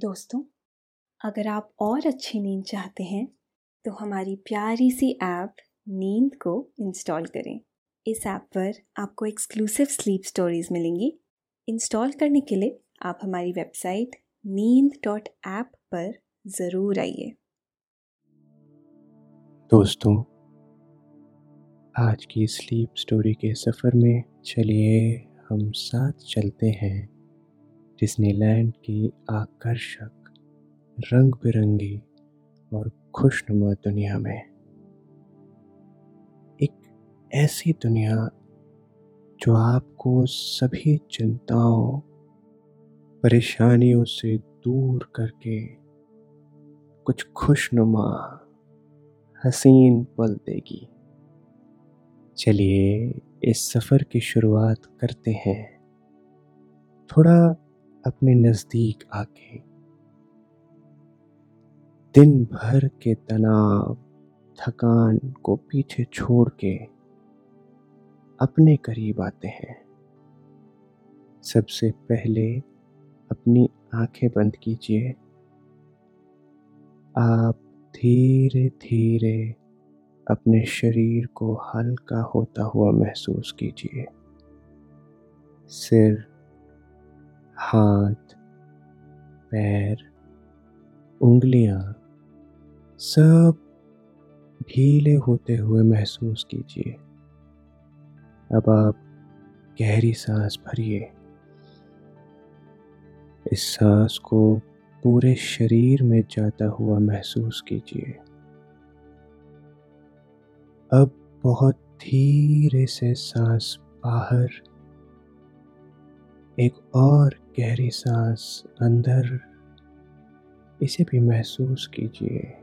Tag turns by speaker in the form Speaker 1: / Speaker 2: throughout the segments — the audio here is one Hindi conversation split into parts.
Speaker 1: दोस्तों, अगर आप और अच्छी नींद चाहते हैं तो हमारी प्यारी सी ऐप नींद को इंस्टॉल करें। इस ऐप पर आपको एक्सक्लूसिव स्लीप स्टोरीज मिलेंगी। इंस्टॉल करने के लिए आप हमारी वेबसाइट नींद डॉट ऐप पर ज़रूर आइए।
Speaker 2: दोस्तों, आज की स्लीप स्टोरी के सफ़र में चलिए हम साथ चलते हैं। डिज्नीलैंड की आकर्षक रंग बिरंगी और खुशनुमा दुनिया में एक ऐसी दुनिया जो आपको सभी चिंताओं, परेशानियों से दूर करके कुछ खुशनुमा, हसीन पल देगी। चलिए इस सफ़र की शुरुआत करते हैं। थोड़ा अपने नज़दीक आके। दिन भर के तनाव, थकान को पीछे छोड़ के अपने करीब आते हैं। सबसे पहले अपनी आँखें बंद कीजिए। आप धीरे धीरे अपने शरीर को हल्का होता हुआ महसूस कीजिए। सिर हाथ, पैर, उंगलियाँ सब ढीले होते हुए महसूस कीजिए। अब आप गहरी सांस भरिए। इस सांस को पूरे शरीर में जाता हुआ महसूस कीजिए। अब बहुत धीरे से सांस बाहर एक और गहरी सांस अंदर। इसे भी महसूस कीजिए।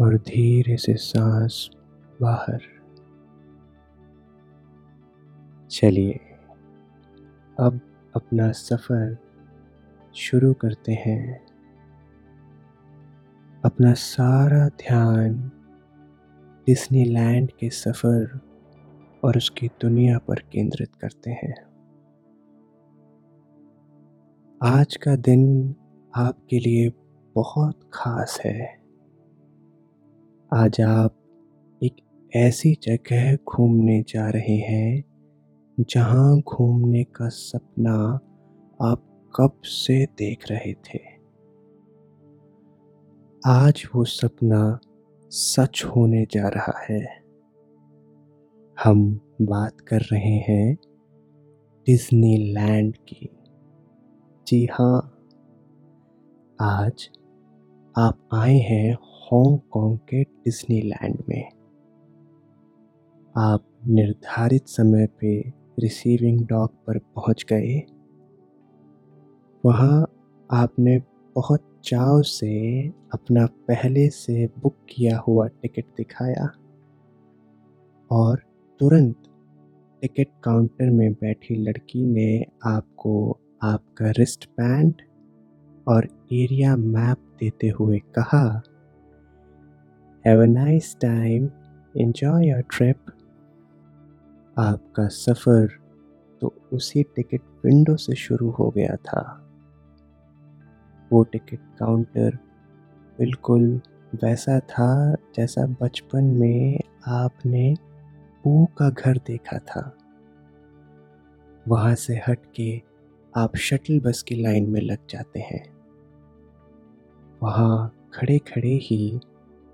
Speaker 2: और धीरे से सांस बाहर। चलिए, अब अपना सफ़र शुरू करते हैं। अपना सारा ध्यान डिज्नीलैंड के सफ़र और उसकी दुनिया पर केंद्रित करते हैं। आज का दिन आपके लिए बहुत खास है। आज आप एक ऐसी जगह घूमने जा रहे हैं, जहाँ घूमने का सपना आप कब से देख रहे थे। आज वो सपना सच होने जा रहा है। हम बात कर रहे हैं डिज्नीलैंड की। जी हाँ। आज आप आए हैं हांगकांग के डिज्नीलैंड में। आप निर्धारित समय पे रिसीविंग डॉक पर पहुँच गए। वहाँ आपने बहुत चाव से अपना पहले से बुक किया हुआ टिकट दिखाया और तुरंत टिकट काउंटर में बैठी लड़की ने आपको आपका रिस्ट बैंड और एरिया मैप देते हुए कहा have a nice time enjoy your trip आपका सफ़र तो उसी टिकट विंडो से शुरू हो गया था। वो टिकट काउंटर बिल्कुल वैसा था जैसा बचपन में आपने पू का घर देखा था। वहाँ से हट के आप शटल बस की लाइन में लग जाते हैं। वहाँ खड़े खड़े ही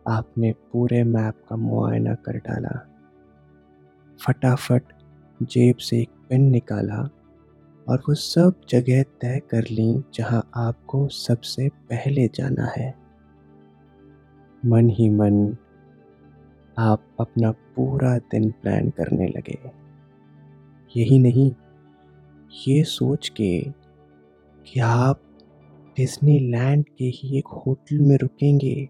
Speaker 2: आपने पूरे मैप का मुआयना कर डाला। फटाफट जेब से एक पेन निकाला और वो सब जगह तय कर ली जहाँ आपको सबसे पहले जाना है। मन ही मन आप अपना पूरा दिन प्लान करने लगे। यही नहीं ये सोच के कि आप डिज्नीलैंड के ही एक होटल में रुकेंगे,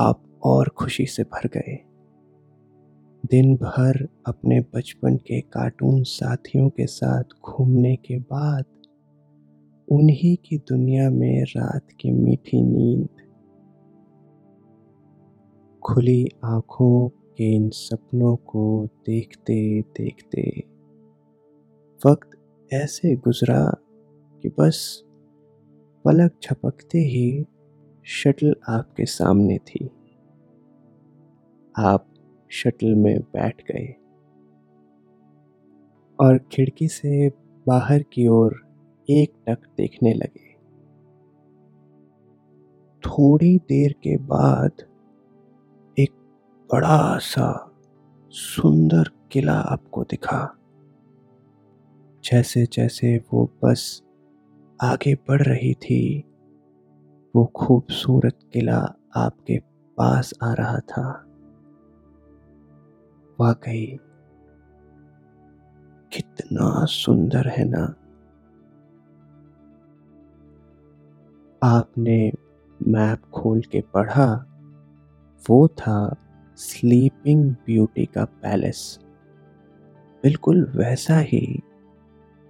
Speaker 2: आप और खुशी से भर गए। दिन भर अपने बचपन के कार्टून साथियों के साथ घूमने के बाद उन्हीं की दुनिया में रात की मीठी नींद, खुली आँखों के इन सपनों को देखते देखते वक्त ऐसे गुजरा कि बस पलक झपकते ही शटल आपके सामने थी। आप शटल में बैठ गए और खिड़की से बाहर की ओर एक टक देखने लगे। थोड़ी देर के बाद एक बड़ा सा सुंदर किला आपको दिखा। जैसे जैसे वो बस आगे बढ़ रही थी, वो खूबसूरत किला आपके पास आ रहा था। वाकई, कितना सुंदर है ना। आपने मैप खोल के पढ़ा, वो था स्लीपिंग ब्यूटी का पैलेस। बिल्कुल वैसा ही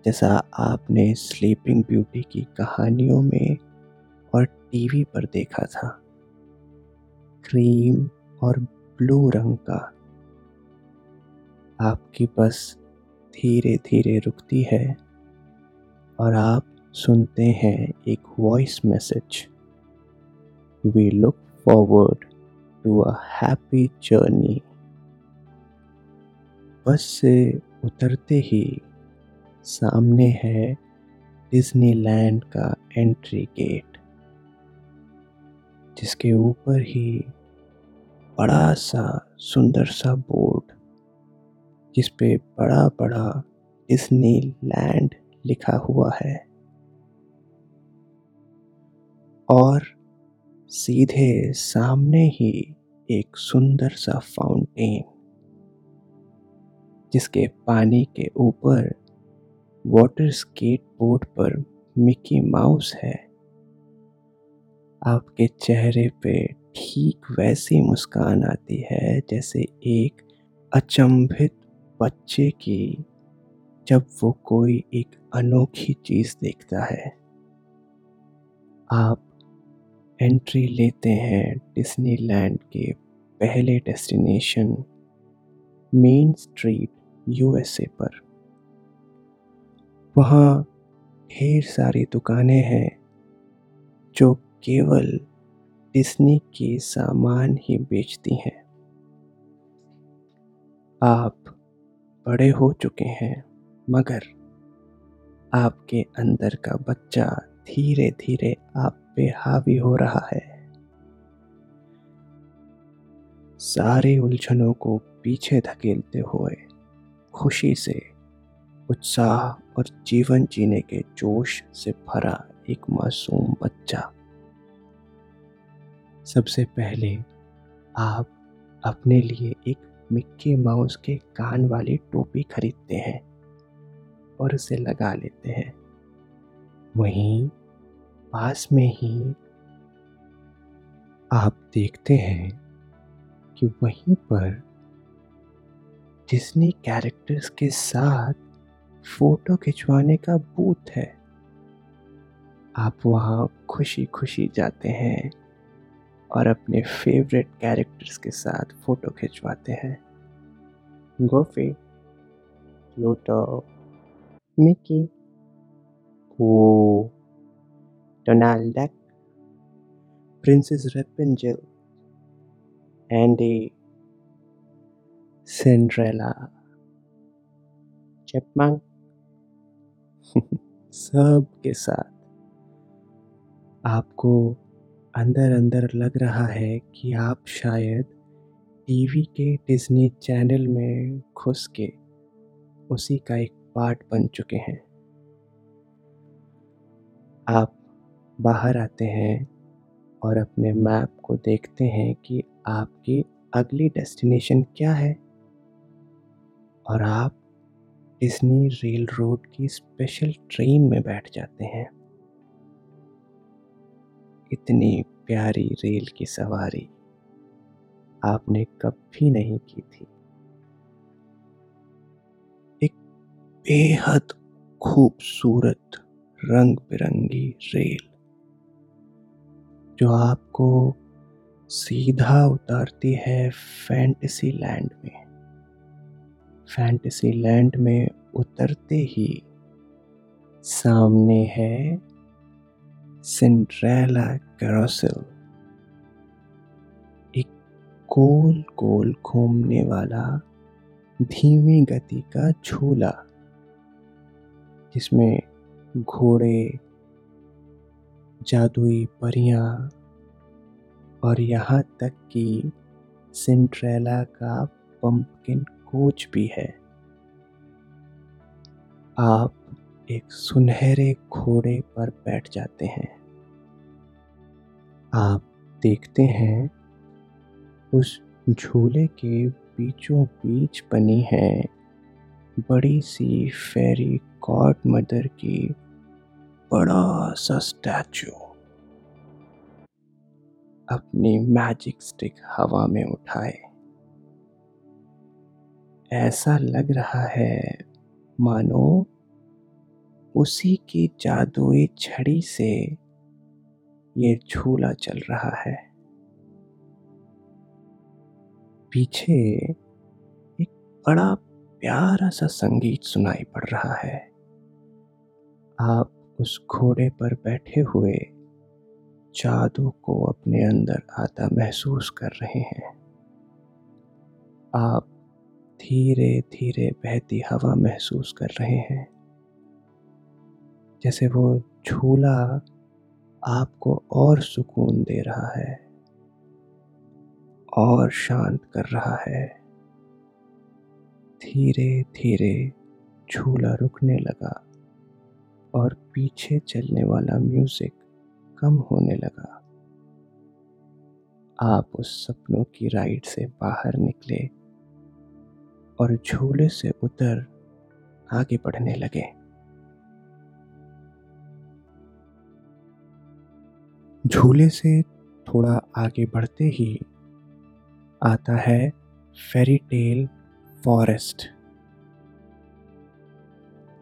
Speaker 2: जैसा आपने स्लीपिंग ब्यूटी की कहानियों में और टीवी पर देखा था। क्रीम और ब्लू रंग का आपकी बस धीरे धीरे रुकती है और आप सुनते हैं एक voice message we look forward to a happy journey bus से उतरते ही सामने है डिज्नीलैंड का एंट्री गेट, जिसके ऊपर ही बड़ा सा सुंदर सा बोर्ड जिस पे बड़ा बड़ा डिज्नीलैंड लिखा हुआ है। और सीधे सामने ही एक सुंदर सा फाउंटेन, जिसके पानी के ऊपर वाटर स्केट बोर्ड पर मिकी माउस है। आपके चेहरे पे ठीक वैसी मुस्कान आती है, जैसे एक अचंभित बच्चे की, जब वो कोई एक अनोखी चीज़ देखता है। आप एंट्री लेते हैं डिज्नीलैंड के पहले डेस्टिनेशन मेन स्ट्रीट यूएसए पर। वहाँ ढेर सारी दुकानें हैं, जो केवल डिस्नी के सामान ही बेचती हैं। आप बड़े हो चुके हैं, मगर आपके अंदर का बच्चा धीरे धीरे आप पे हावी हो रहा है। सारे उलझनों को पीछे धकेलते हुए खुशी से, उत्साह और जीवन जीने के जोश से भरा एक मासूम बच्चा। सबसे पहले आप अपने लिए एक मिक्की माउस के कान वाली टोपी खरीदते हैं और उसे लगा लेते हैं। वहीं पास में ही आप देखते हैं कि वहीं पर डिज्नी कैरेक्टर्स के साथ फ़ोटो खिंचवाने का बूथ है। आप वहाँ खुशी खुशी जाते हैं और अपने फेवरेट कैरेक्टर्स के साथ फ़ोटो खिंचवाते हैं। Goofy Pluto Mickey Donald Duck, Princess Rapunzel, Andy, Cinderella, Chipmunk, सब के साथ। आपको अंदर अंदर लग रहा है कि आप शायद टीवी के डिज्नी चैनल में घुस के उसी का एक पार्ट बन चुके हैं। आप बाहर आते हैं और अपने मैप को देखते हैं कि आपकी अगली डेस्टिनेशन क्या है। और आप डिज्नी रेल रोड की स्पेशल ट्रेन में बैठ जाते हैं। इतनी प्यारी रेल की सवारी आपने कभी नहीं की थी। एक बेहद खूबसूरत रंग बिरंगी रेल जो आपको सीधा उतारती है फैंटेसी लैंड में। फैंटेसी लैंड में उतरते ही सामने है सिंड्रेला कैरोसल। एक गोल गोल घूमने वाला धीमी गति का झूला, जिसमें घोड़े, जादुई परियाँ और यहाँ तक कि सिंड्रेला का पंपकिन कोच भी है। आप एक सुनहरे घोड़े पर बैठ जाते हैं। आप देखते हैं, उस झूले के बीचों बीच बनी है बड़ी सी फेरी गॉड मदर की बड़ा सा स्टैचू अपनी मैजिक स्टिक हवा में उठाए। ऐसा लग रहा है, मानो उसी की जादुई छड़ी से ये झूला चल रहा है। पीछे एक बड़ा प्यारा सा संगीत सुनाई पड़ रहा है। आप उस घोड़े पर बैठे हुए जादू को अपने अंदर आता महसूस कर रहे हैं। आप धीरे धीरे बहती हवा महसूस कर रहे हैं। जैसे वो झूला आपको और सुकून दे रहा है, और शांत कर रहा है। धीरे धीरे झूला रुकने लगा और पीछे चलने वाला म्यूज़िक कम होने लगा। आप उस सपनों की राइड से बाहर निकले और झूले से उतर आगे बढ़ने लगे। झूले से थोड़ा आगे बढ़ते ही आता है फेरी टेल फॉरेस्ट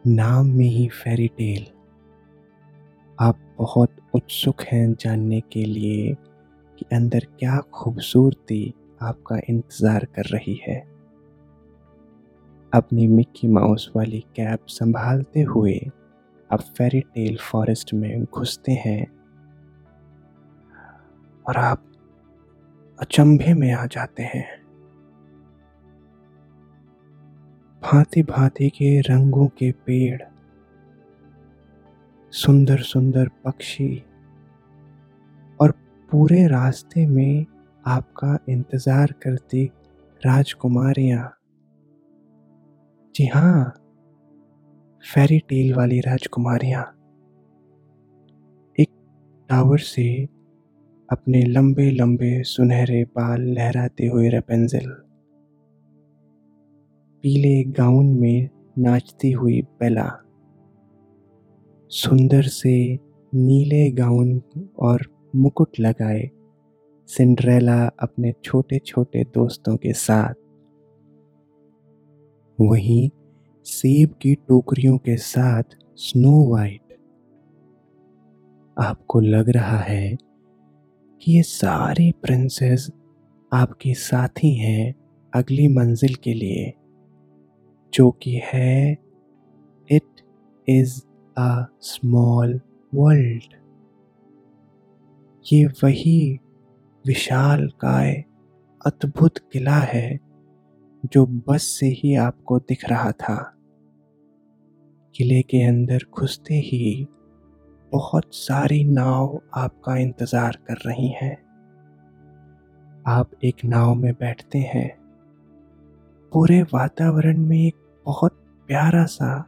Speaker 2: नाम में ही फेरी टेल आप बहुत उत्सुक हैं जानने के लिए कि अंदर क्या खूबसूरती आपका इंतज़ार कर रही है। अपनी मिक्की माउस वाली कैप संभालते हुए आप फेरी टेल फॉरेस्ट में घुसते हैं। और आप अचंभे में आ जाते हैं। भांति भांति के रंगों के पेड़ सुंदर सुंदर पक्षी और पूरे रास्ते में आपका इंतज़ार करती राजकुमारियाँ। जी हाँ फेरी टेल वाली राजकुमारियाँ एक टावर से अपने लंबे लंबे सुनहरे बाल लहराते हुए रेपेंजिल पीले गाउन में नाचती हुई बेला सुंदर से नीले गाउन और मुकुट लगाए सिंड्रेला अपने छोटे छोटे दोस्तों के साथ। वहीं सेब की टोकरियों के साथ स्नो वाइट। आपको लग रहा है कि ये सारी प्रिंसेस आपके साथी हैं अगली मंजिल के लिए, जो कि है it is a small world ये वही विशाल काय अद्भुत किला है जो बस से ही आपको दिख रहा था। किले के अंदर घुसते ही बहुत सारी नाव आपका इंतज़ार कर रही हैं। आप एक नाव में बैठते हैं। पूरे वातावरण में एक बहुत प्यारा सा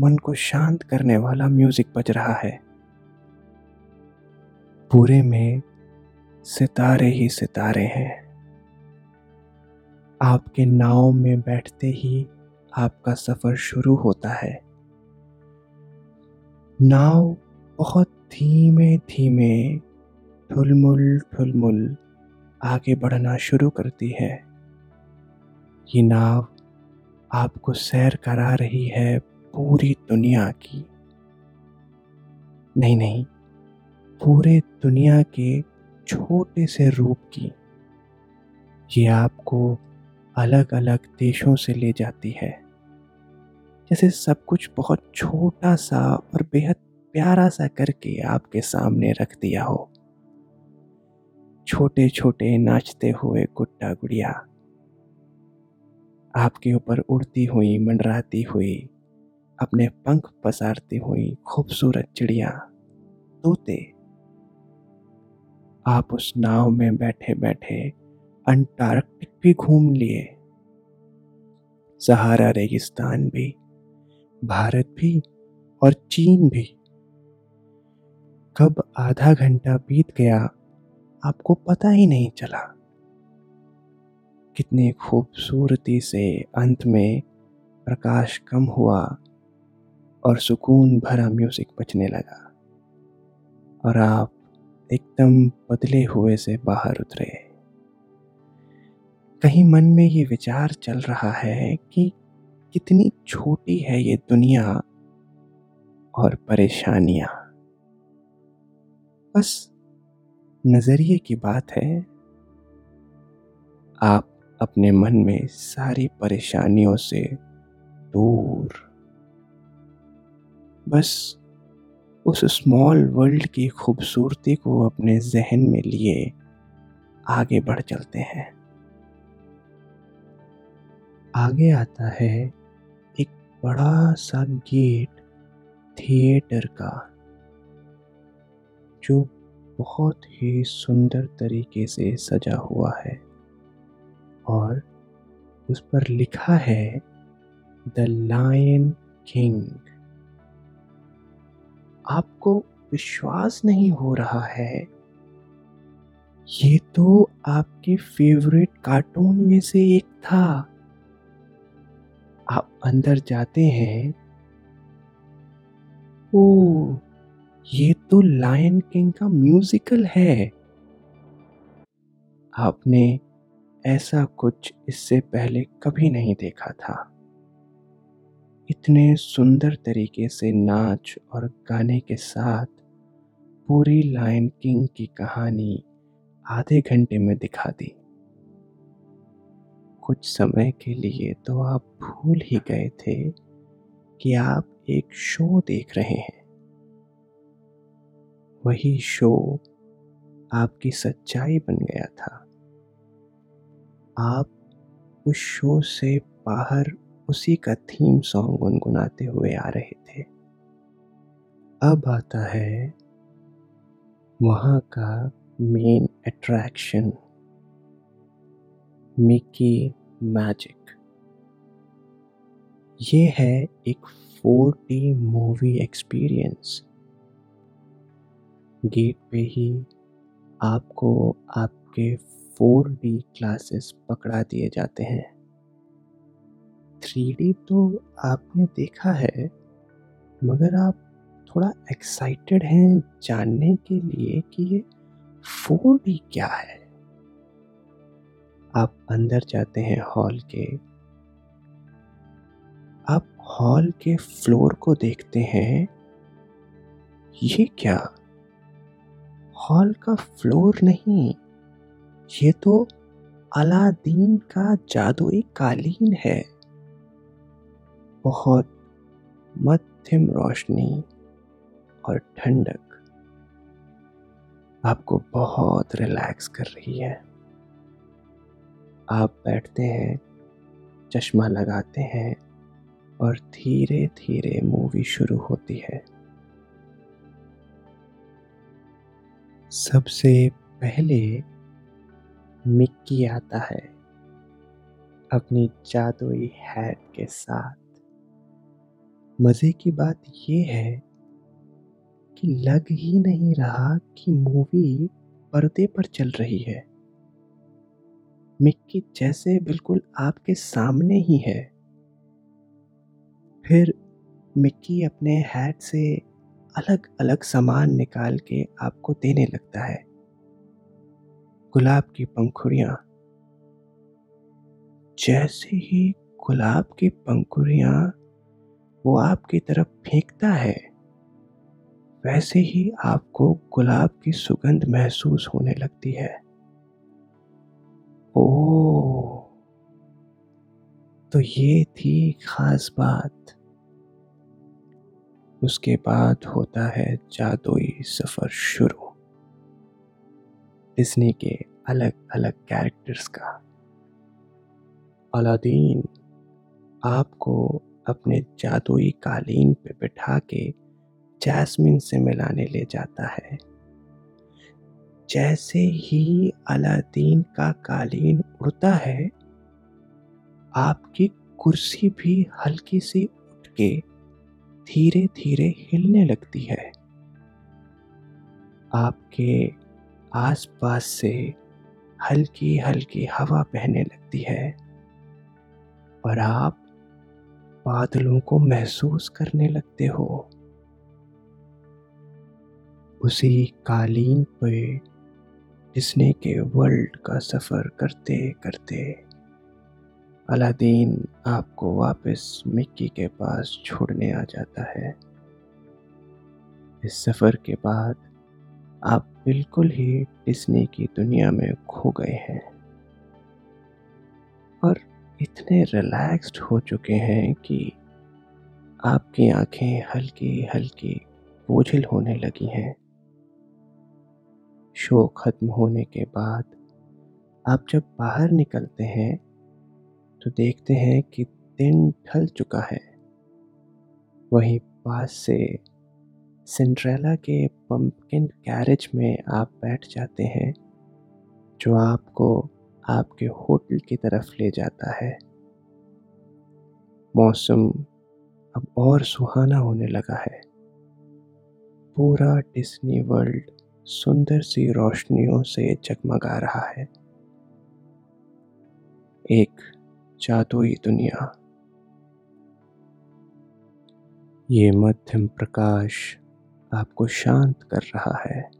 Speaker 2: मन को शांत करने वाला म्यूज़िक बज रहा है। पूरे में सितारे ही सितारे हैं। आपके नाव में बैठते ही आपका सफ़र शुरू होता है। नाव बहुत धीमे धीमे ठुलमुल ठुलमुल आगे बढ़ना शुरू करती है। ये नाव आपको सैर करा रही है पूरी दुनिया की। नहीं नहीं, पूरे दुनिया के छोटे से रूप की। ये आपको अलग अलग देशों से ले जाती है। जैसे सब कुछ बहुत छोटा सा और बेहद प्यारा सा करके आपके सामने रख दिया हो। छोटे छोटे नाचते हुए गुट्टा गुड़िया। आपके ऊपर उड़ती हुई, मंडराती हुई, अपने पंख पसारती हुई खूबसूरत चिड़िया, तोते। आप उस नाव में बैठे बैठे अंटार्कटिक भी घूम लिए। सहारा, रेगिस्तान भी, भारत भी और चीन भी। कब आधा घंटा बीत गया, आपको पता ही नहीं चला। कितने खूबसूरती से अंत में प्रकाश कम हुआ और सुकून भरा म्यूज़िक बजने लगा और आप एकदम बदले हुए से बाहर उतरे। कहीं मन में ये विचार चल रहा है कि कितनी छोटी है ये दुनिया और परेशानियाँ। बस नज़रिए की बात है, आप अपने मन में सारी परेशानियों से दूर। बस उस स्मॉल वर्ल्ड की खूबसूरती को अपने जहन में लिए आगे बढ़ चलते हैं। आगे आता है एक बड़ा सा गेट थिएटर का, जो बहुत ही सुंदर तरीके से सजा हुआ है और उस पर लिखा है, द लायन किंग. आपको विश्वास नहीं हो रहा है? ये तो आपके फेवरेट कार्टून में से एक था। आप अंदर जाते हैं, ओ, ये तो लायन किंग का म्यूजिकल है। आपने ऐसा कुछ इससे पहले कभी नहीं देखा था। इतने सुंदर तरीके से नाच और गाने के साथ पूरी लायन किंग की कहानी आधे घंटे में दिखा दी। कुछ समय के लिए तो आप भूल ही गए थे कि आप एक शो देख रहे हैं। वही शो आपकी सच्चाई बन गया था। आप उस शो से बाहर उसी का थीम सॉन्ग गुनगुनाते हुए आ रहे थे। अब आता है वहाँ का मेन अट्रैक्शन मिकी मैजिक। ये है एक four D movie experience. Gate पे ही आपको आपके फोर डी क्लासेस पकड़ा दिए जाते हैं। थ्री डी तो आपने देखा है, मगर आप थोड़ा एक्साइटेड हैं जानने के लिए कि ये फोर डी क्या है। आप अंदर जाते हैं हॉल के। आप हॉल के फ्लोर को देखते हैं। ये क्या? हॉल का फ्लोर नहीं। ये तो अलादीन का जादुई कालीन है। बहुत मध्यम रोशनी और ठंडक आपको बहुत रिलैक्स कर रही है। आप बैठते हैं, चश्मा लगाते हैं और धीरे धीरे मूवी शुरू होती है। सबसे पहले मिक्की आता है अपनी जादुई हैट के साथ। मज़े की बात यह है कि लग ही नहीं रहा कि मूवी पर्दे पर चल रही है। मिक्की जैसे बिल्कुल आपके सामने ही है। फिर मिक्की अपने हैट से अलग अलग सामान निकाल के आपको देने लगता है। गुलाब की पंखुड़ियाँ। जैसे ही गुलाब की पंखुड़ियाँ वो आपकी तरफ़ फेंकता है, वैसे ही आपको गुलाब की सुगंध महसूस होने लगती है। ओ तो ये थी खास बात। उसके बाद होता है जादुई सफ़र शुरू। डिज्नी के अलग अलग कैरेक्टर्स का। अलादीन आपको अपने जादुई कालीन पे बिठा के जैस्मिन से मिलाने ले जाता है। जैसे ही अलादीन का कालीन उड़ता है, आपकी कुर्सी भी हल्की सी उठ के धीरे धीरे हिलने लगती है। आपके आसपास से हल्की हल्की हवा बहने लगती है और आप बादलों को महसूस करने लगते हो। उसी कालीन पे डिस्ने के वर्ल्ड का सफ़र करते करते अलादीन आपको वापस मिक्की के पास छोड़ने आ जाता है। इस सफ़र के बाद आप बिल्कुल ही डिस्नी की दुनिया में खो गए हैं। और इतने रिलैक्स्ड हो चुके हैं कि आपकी आँखें हल्की हल्की बोझिल होने लगी हैं। शो खत्म होने के बाद आप जब बाहर निकलते हैं तो देखते हैं कि दिन ढल चुका है। वहीं पास से सिंड्रेला के पंपकिन गैरेज में आप बैठ जाते हैं, जो आपको आपके होटल की तरफ़ ले जाता है। मौसम अब और सुहाना होने लगा है। पूरा डिस्नी वर्ल्ड सुंदर सी रोशनियों से जगमगा रहा है। एक जादुई दुनिया। ये मध्यम प्रकाश आपको शांत कर रहा है।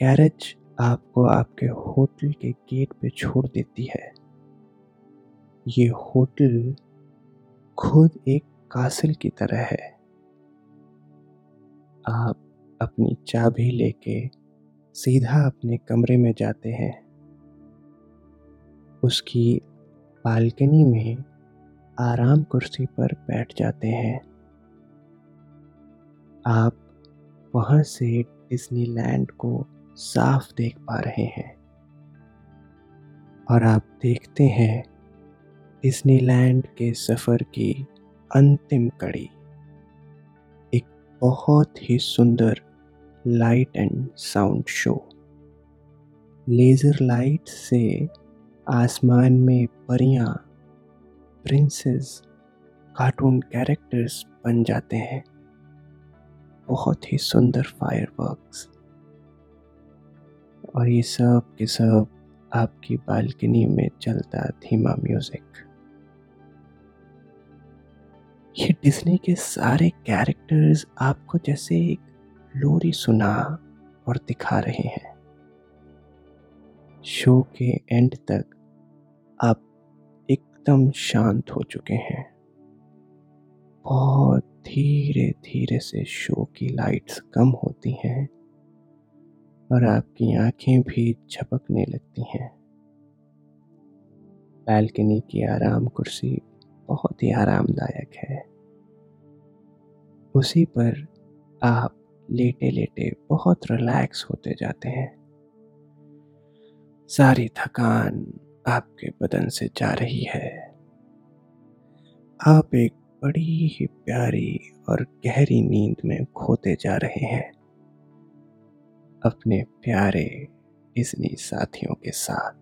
Speaker 2: गैरेज आपको आपके होटल के गेट पे छोड़ देती है। ये होटल खुद एक कासिल की तरह है। आप अपनी चाबी लेके सीधा अपने कमरे में जाते हैं। उसकी बालकनी में आराम कुर्सी पर बैठ जाते हैं। आप वहाँ से डिज्नीलैंड को साफ़ देख पा रहे हैं। और आप देखते हैं डिज्नीलैंड के सफ़र की अंतिम कड़ी। एक बहुत ही सुंदर light and sound show. Laser light से आसमान में परियाँ प्रिंसेस कार्टून कैरेक्टर्स बन जाते हैं। बहुत ही सुंदर फायरवर्क्स और ये सब के सब आपकी बालकनी में चलता धीमा म्यूज़िक ये डिज्नी के सारे कैरेक्टर्स आपको जैसे एक लोरी सुना और दिखा रहे हैं। शो के एंड तक आप एकदम शांत हो चुके हैं। बहुत धीरे धीरे से शो की लाइट्स कम होती हैं और आपकी आँखें भी झपकने लगती हैं। बालकनी की आराम कुर्सी बहुत ही आरामदायक है। उसी पर आप लेटे लेटे बहुत रिलैक्स होते जाते हैं। सारी थकान आपके बदन से जा रही है। आप एक बड़ी ही प्यारी और गहरी नींद में खोते जा रहे हैं। अपने प्यारे डिज्नी साथियों के साथ।